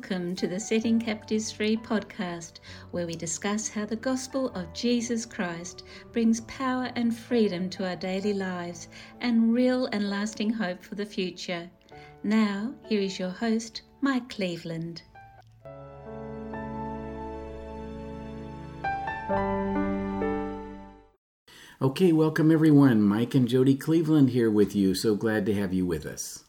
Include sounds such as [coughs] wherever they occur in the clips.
Welcome to the Setting Captives Free podcast, where we discuss how the gospel of Jesus Christ brings power and freedom to our daily lives and real and lasting hope for the future. Now, here is your host, Mike Cleveland. Okay, welcome everyone. Mike and Jody Cleveland here with you. So glad to have you with us.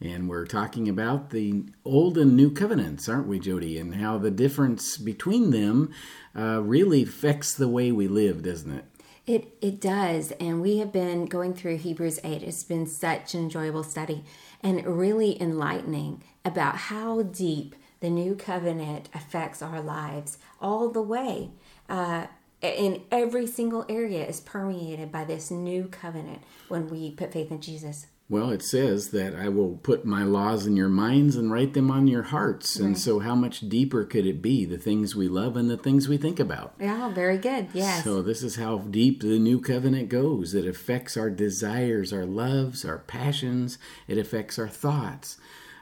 And we're talking about the Old and New Covenants, aren't we, Jody? And how the difference between them uh, really affects the way we live, doesn't it? It it does, and we have been going through Hebrews eight. It's been such an enjoyable study and really enlightening about how deep the new covenant affects our lives all the way. Uh, in every single area is permeated by this new covenant when we put faith in Jesus. Well, it says that I will put my laws in your minds and write them on your hearts. Right. And so, how much deeper could it be? The things we love and the things we think about. Yeah, very good. Yes. So, this is how deep the new covenant goes. It affects our desires, our loves, our passions, it affects our thoughts.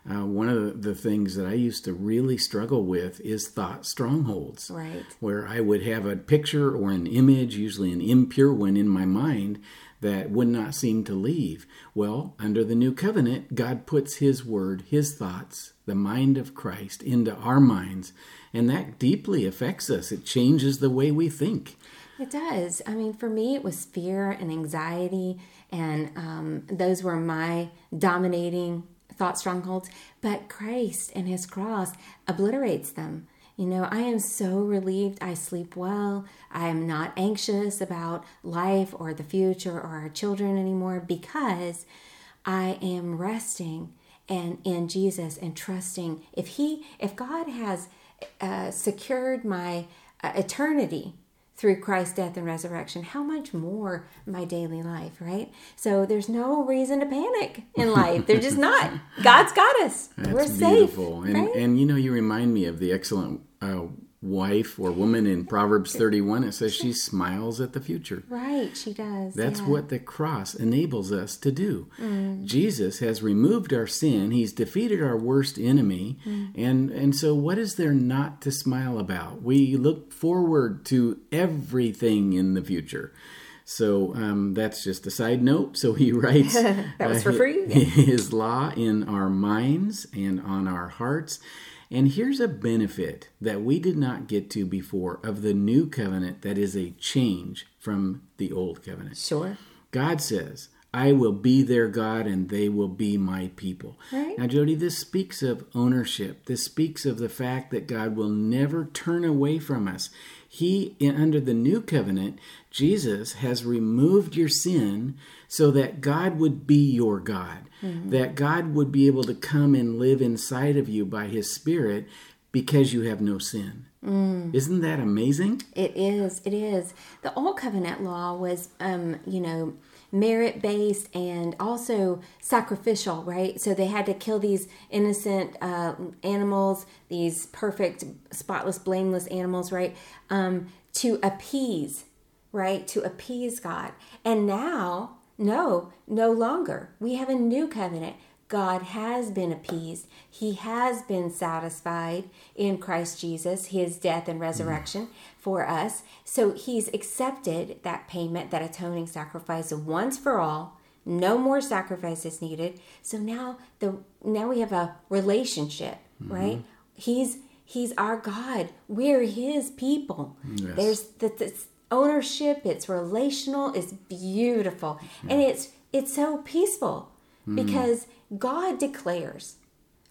Uh, one of the things that I used to really struggle with is thought strongholds. Right. Where I would have a picture or an image, usually an impure one, in my mind that would not seem to leave. Well, under the new covenant, God puts His word, His thoughts, the mind of Christ into our minds, and that deeply affects us. It changes the way we think. It does. I mean, for me, it was fear and anxiety, and um, those were my dominating thought strongholds. But Christ and His cross obliterates them. You know, I am so relieved I sleep well. I am not anxious about life or the future or our children anymore because I am resting and in Jesus and trusting if he if God has uh, secured my uh, eternity through Christ's death and resurrection, how much more my daily life, right? So there's no reason to panic in [laughs] life. They're just not. God's got us. That's We're beautiful. safe. And, right? and you know, you remind me of the excellent uh, wife or woman in Proverbs 31. It says she smiles at the future. Right, she does. That's yeah. what the cross enables us to do. Mm. Jesus has removed our sin. He's defeated our worst enemy. Mm. And and so what is there not to smile about? We look forward to everything in the future. So um, that's just a side note. So he [laughs] writes that was for uh, free. [laughs] his law in our minds and on our hearts. And here's a benefit that we did not get to before of the new covenant that is a change from the old covenant. Sure. God says, I will be their God and they will be my people. Right. Now, Jody, this speaks of ownership. This speaks of the fact that God will never turn away from us. He, under the new covenant, Jesus has removed your sin so that God would be your God, mm-hmm. that God would be able to come and live inside of you by his Spirit because you have no sin. Mm. Isn't that amazing? It is. It is. The old covenant law was, um, you know, merit based and also sacrificial, right? So they had to kill these innocent uh, animals, these perfect, spotless, blameless animals, right? Um, to appease, right? To appease God. And now, no, no longer. We have a new covenant. God has been appeased. He has been satisfied in Christ Jesus, his death and resurrection mm. for us. So he's accepted that payment, that atoning sacrifice once for all. No more sacrifices needed. So now the now we have a relationship, mm-hmm. right? He's he's our God. We're his people. Yes. There's the, this ownership, it's relational, it's beautiful. Yeah. And it's it's so peaceful mm-hmm. because God declares,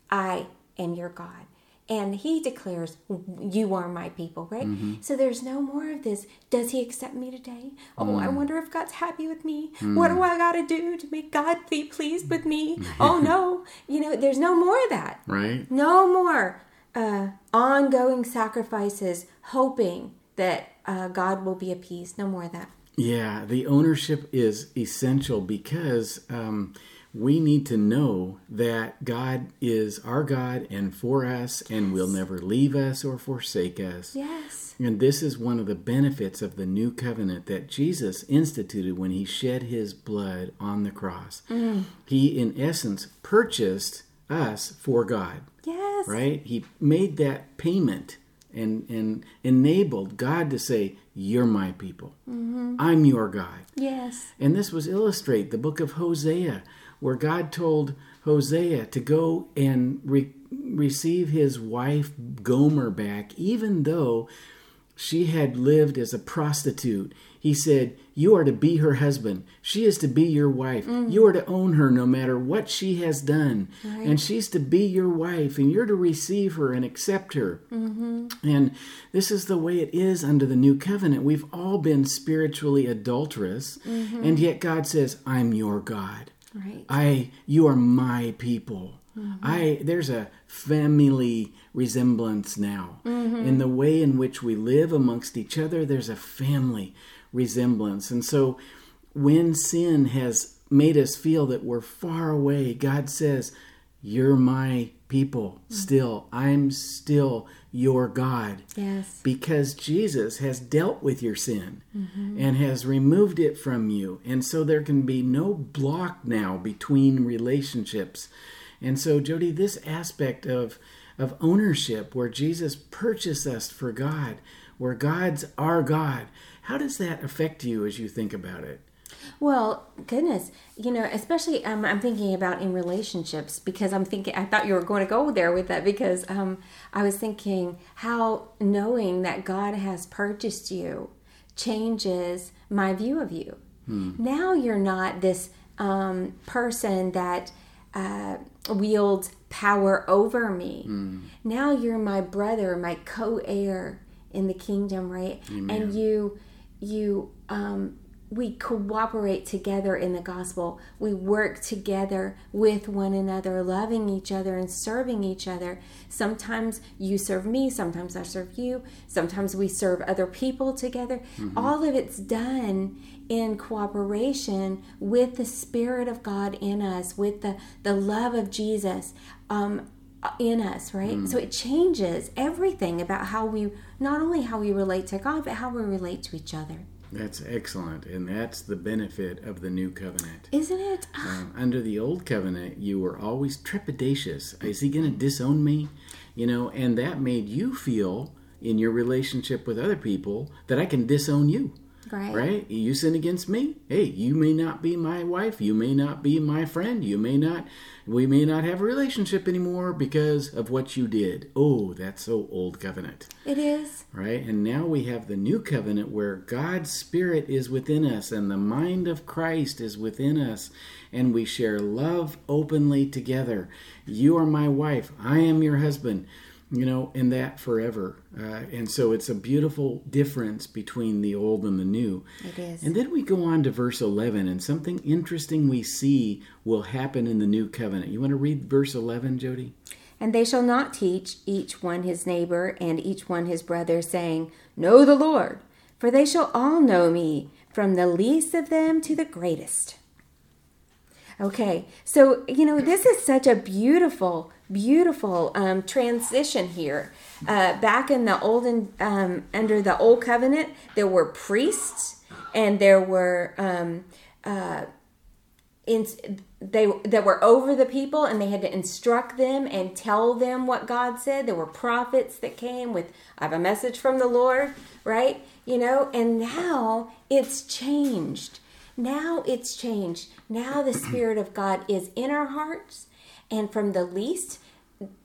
I am your God. And he declares, You are my people, right? Mm-hmm. So there's no more of this. Does he accept me today? Oh, Mm. I wonder if God's happy with me. What do I got to do to make God be pleased with me? [laughs] oh, no. You know, there's no more of that. Right. No more uh, ongoing sacrifices, hoping that uh, God will be appeased. No more of that. Yeah, the ownership is essential because um, we need to know that God is our God and for us and will never leave us or forsake us. Yes. And this is one of the benefits of the new covenant that Jesus instituted when he shed his blood on the cross. Mm. He, in essence, purchased us for God. Yes. Right? He made that payment and and enabled God to say, "You're my people. I'm your God." Yes. And this was illustrate the book of Hosea, where God told Hosea to go and re- receive his wife Gomer back, even though she had lived as a prostitute. He said, You are to be her husband. She is to be your wife. Mm. You are to own her no matter what she has done. And she's to be your wife, and you're to receive her and accept her. Mm-hmm. And this is the way it is under the new covenant. We've all been spiritually adulterous, mm-hmm. and yet God says, I'm your God. Right. I you are my people. Mm-hmm. I there's a family resemblance now. Mm-hmm. In the way in which we live amongst each other, there's a family resemblance. And so when sin has made us feel that we're far away, God says, You're my people mm-hmm. still. I'm still your God Yes. because Jesus has dealt with your sin mm-hmm. and has removed it from you. And so there can be no block now between relationships. And so, Jody, this aspect of, of ownership where Jesus purchased us for God, where God's our God, how does that affect you as you think about it? Well, goodness, you know, especially um, I'm thinking about in relationships because I'm thinking I thought you were going to go there with that because um, I was thinking how knowing that God has purchased you changes my view of you. Now you're not this um, person that uh, wields power over me. Now you're my brother, my co-heir in the kingdom, right? And you, you, um, we cooperate together in the gospel. We work together with one another, loving each other and serving each other. Sometimes you serve me, sometimes I serve you, sometimes we serve other people together. All of it's done in cooperation with the Spirit of God in us, with the, the love of Jesus. Um, in us, right? So it changes everything about how we not only how we relate to God, but how we relate to each other. That's excellent. And that's the benefit of the new covenant. Isn't it? Um, under the old covenant, you were always trepidatious. Is he going to disown me? You know, and that made you feel in your relationship with other people that I can disown you. Right. Right? You sin against me. Hey, you may not be my wife. You may not be my friend. You may not, we may not have a relationship anymore because of what you did. Oh, that's so old covenant It is. right? And now we have the new covenant where God's Spirit is within us and the mind of Christ is within us, and we share love openly together. You are my wife, I am your husband, you know, and that forever. Uh, and so it's a beautiful difference between the old and the new. It is. And then we go on to verse 11, and something interesting we see will happen in the new covenant. You want to read verse 11, Jody? And they shall not teach each one his neighbor and each one his brother, saying, Know the Lord, for they shall all know me, from the least of them to the greatest. Okay, so you know this is such a beautiful, beautiful um, transition here. Uh, back in the olden, um, under the old covenant, there were priests and there were um, uh, in, they that were over the people and they had to instruct them and tell them what God said. There were prophets that came with I have a message from the Lord, right? You know, and now it's changed. Now it's changed. Now the spirit of God is in our hearts and from the least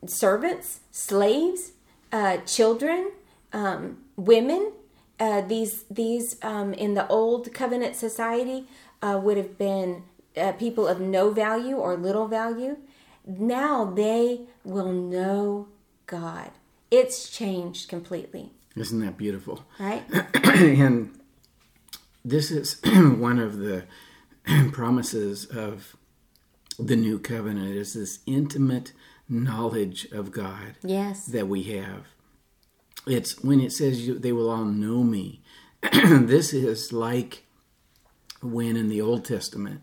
servants, slaves, uh, children, um, women, uh, these these um, in the old covenant society uh, would have been uh, people of no value or little value. Now they will know God. It's changed completely, Isn't that beautiful? right? [clears throat] and this is [clears throat] one of the [clears throat] promises of the new covenant is this intimate knowledge of God Yes. that we have. It's when it says you, they will all know me. [clears throat] this is like when in the Old Testament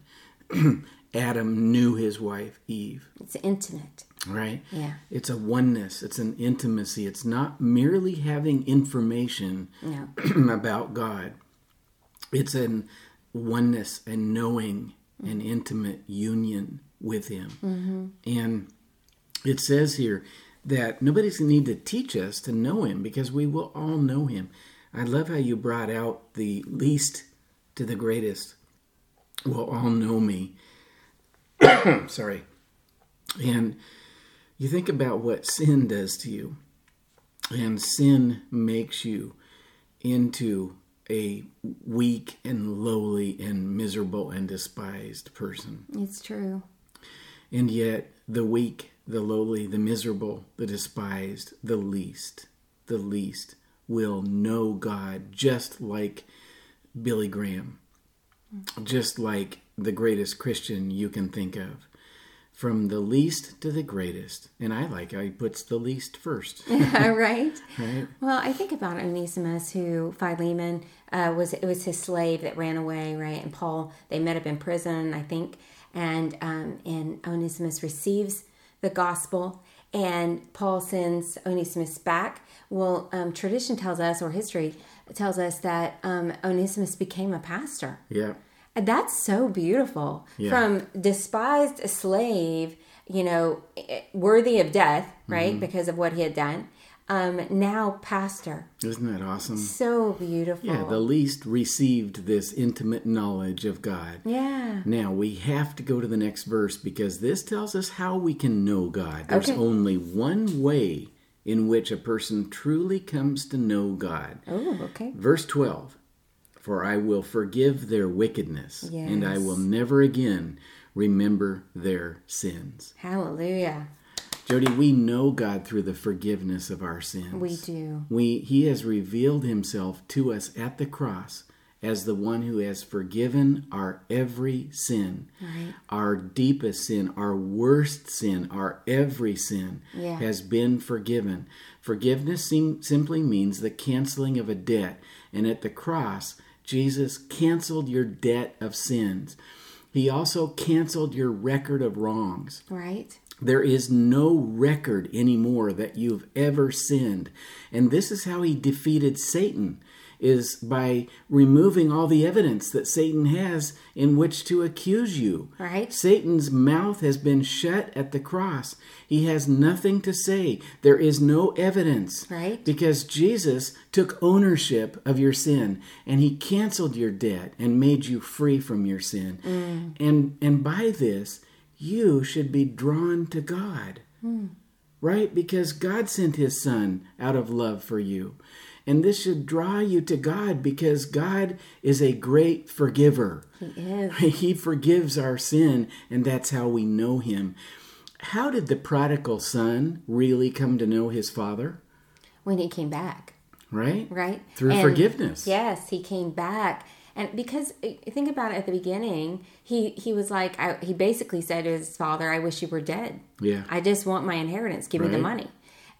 Adam knew his wife Eve, It's intimate. right? Yeah. It's a oneness, it's an intimacy. It's not merely having information No. about God. It's an oneness and knowing an intimate union with Him. Mm-hmm. And it says here that nobody's going to need to teach us to know him because we will all know him. I love how you brought out the least to the greatest will all know me. [coughs] Sorry. And you think about what sin does to you, and sin makes you into a weak and lowly and miserable and despised person. It's true. And yet, the weak, the lowly, the miserable, the despised, the least, the least will know God just like Billy Graham, just like the greatest Christian you can think of. From the least to the greatest. And I like how he puts the least first. [laughs] right? right? Well, I think about Onesimus, who Philemon uh, was. It was his slave that ran away, right? And Paul, they met up in prison, I think, and um, and Onesimus receives the gospel, and Paul sends Onesimus back. Well, um, tradition tells us, or history tells us, that um, Onesimus became a pastor. Yeah. That's so beautiful. Yeah. From despised slave, you know, worthy of death, right, Mm-hmm. because of what he had done. Um, now pastor. Isn't that awesome? So beautiful. Yeah, the least received this intimate knowledge of God. Yeah. Now we have to go to the next verse because this tells us how we can know God. There's Okay. only one way in which a person truly comes to know God. Oh, okay. Verse 12 For I will forgive their wickedness, and I will never again remember their sins. Hallelujah. Jody, we know God through the forgiveness of our sins. We do. We, he has revealed himself to us at the cross as the one who has forgiven our every sin. Right. Our deepest sin, our worst sin, our every sin Yeah. has been forgiven. Forgiveness sim- simply means the canceling of a debt. And at the cross, Jesus canceled your debt of sins. He also canceled your record of wrongs. Right. There is no record anymore that you've ever sinned. And this is how he defeated Satan is by removing all the evidence that Satan has in which to accuse you. Right. Satan's mouth has been shut at the cross. He has nothing to say. There is no evidence. Right. Because Jesus took ownership of your sin and he canceled your debt and made you free from your sin. Mm. And and by this you should be drawn to God. Mm. Right? Because God sent his son out of love for you. And this should draw you to God because God is a great forgiver. He is. [laughs] He forgives our sin, and that's how we know him. How did the prodigal son really come to know his father? When he came back. Right? Right. Through And- forgiveness. Yes, he came back. And because uh, think about it at the beginning, he he was like I, he basically said to his father, "I wish you were dead. Yeah. I just want my inheritance. Give me the money."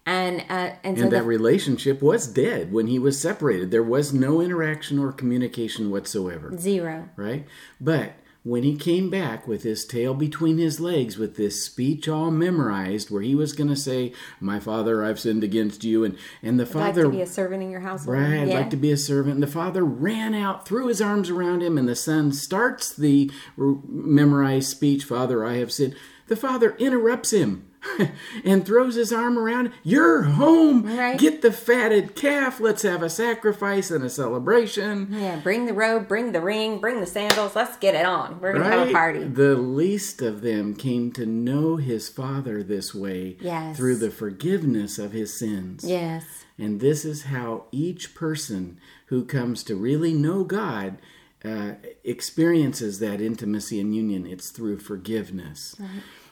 And uh, and so And the, that relationship was dead when he was separated. There was no interaction or communication whatsoever. zero. Right? But when he came back with his tail between his legs, with this speech all memorized, where he was going to say, My father, I've sinned against you. And, and the Like father. to be a servant in your household. Right, I'd Yeah. like to be a servant. And the father ran out, threw his arms around him, and the son starts the memorized speech, Father, I have sinned. The father interrupts him [laughs] and throws his arm around. You're home. Right. Get the fatted calf. Let's have a sacrifice and a celebration. Yeah, bring the robe, bring the ring, bring the sandals. Let's get it on. We're gonna have a party. The least of them came to know his father this way Yes. through the forgiveness of his sins. Yes. And this is how each person who comes to really know God uh, experiences that intimacy and union. It's through forgiveness.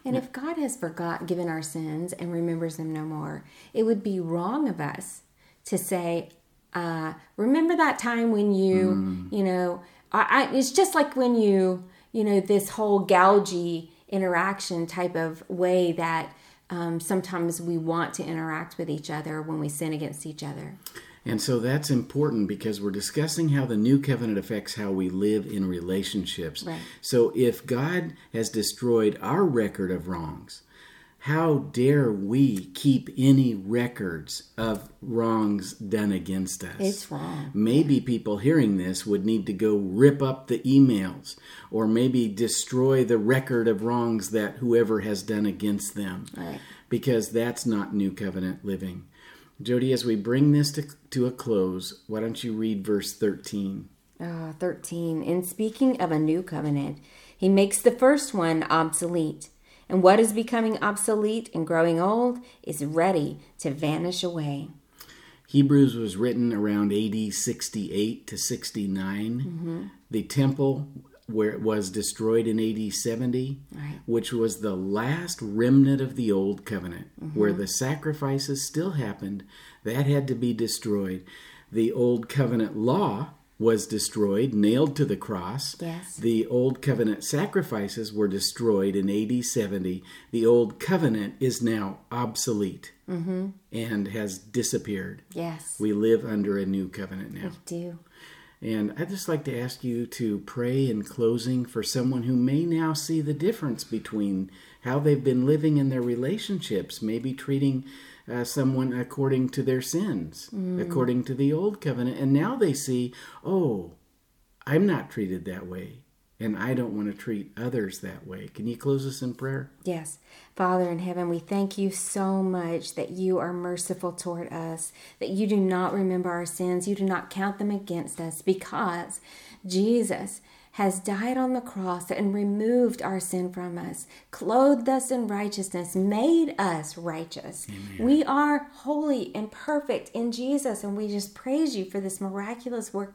And if God has forgot given our sins and remembers them no more, it would be wrong of us to say, uh, "Remember that time when you, Mm. you know." I, I, it's just like when you, you know, this whole gougy interaction type of way that um, sometimes we want to interact with each other when we sin against each other. And so that's important because we're discussing how the new covenant affects how we live in relationships. Right. So if God has destroyed our record of wrongs, how dare we keep any records of wrongs done against us? It's wrong. Maybe people hearing this would need to go rip up the emails or maybe destroy the record of wrongs that whoever has done against them. Right. Because that's not new covenant living. Jody, as we bring this to, to a close, why don't you read verse 13? Uh, 13. In speaking of a new covenant, he makes the first one obsolete. And what is becoming obsolete and growing old is ready to vanish away. Hebrews was written around AD 68 to 69. Mm-hmm. The temple where it was destroyed in AD 70, Right. which was the last remnant of the old covenant, Mm-hmm. where the sacrifices still happened, that had to be destroyed. The old covenant law was destroyed, nailed to the cross. Yes. The old covenant sacrifices were destroyed in AD 70. The old covenant is now obsolete Mm-hmm. and has disappeared. Yes. We live under a new covenant now. we do. And I'd just like to ask you to pray in closing for someone who may now see the difference between how they've been living in their relationships, maybe treating uh, someone according to their sins, according to the old covenant. And now they see, oh, I'm not treated that way. And I don't want to treat others that way. Can you close us in prayer? Yes. Father in heaven, we thank you so much that you are merciful toward us, that you do not remember our sins, you do not count them against us, because Jesus has died on the cross and removed our sin from us, clothed us in righteousness, made us righteous. We are holy and perfect in Jesus, and we just praise you for this miraculous work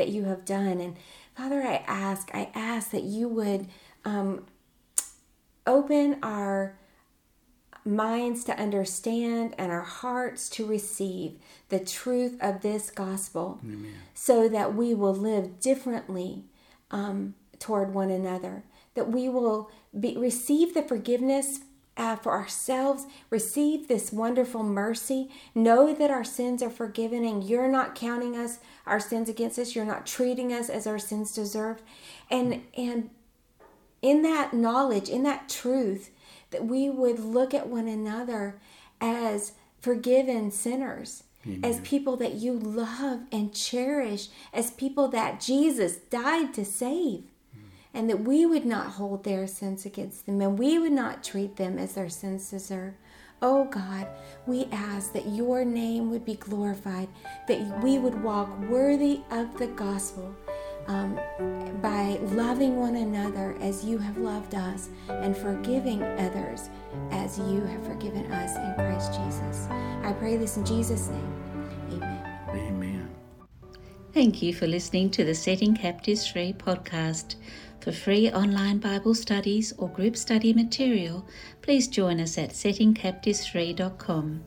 that you have done. And Father, I ask, I ask that you would um, open our minds to understand and our hearts to receive the truth of this gospel so that we will live differently um, toward one another that we will be, receive the forgiveness uh, for ourselves. Receive this wonderful mercy. Know that our sins are forgiven and you're not counting us our sins against us. You're not treating us as our sins deserve. And and in that knowledge, in that truth, that we would look at one another as forgiven sinners, as people that you love and cherish, as people that Jesus died to save, and that we would not hold their sins against them and we would not treat them as their sins deserve. Oh God, we ask that your name would be glorified, that we would walk worthy of the gospel um, by loving one another as you have loved us and forgiving others as you have forgiven us in Christ Jesus. I pray this in Jesus' name. Amen. Amen. Thank you for listening to the Setting Captives Free podcast. For free online Bible studies or group study material, please join us at settingcaptivesfree.com.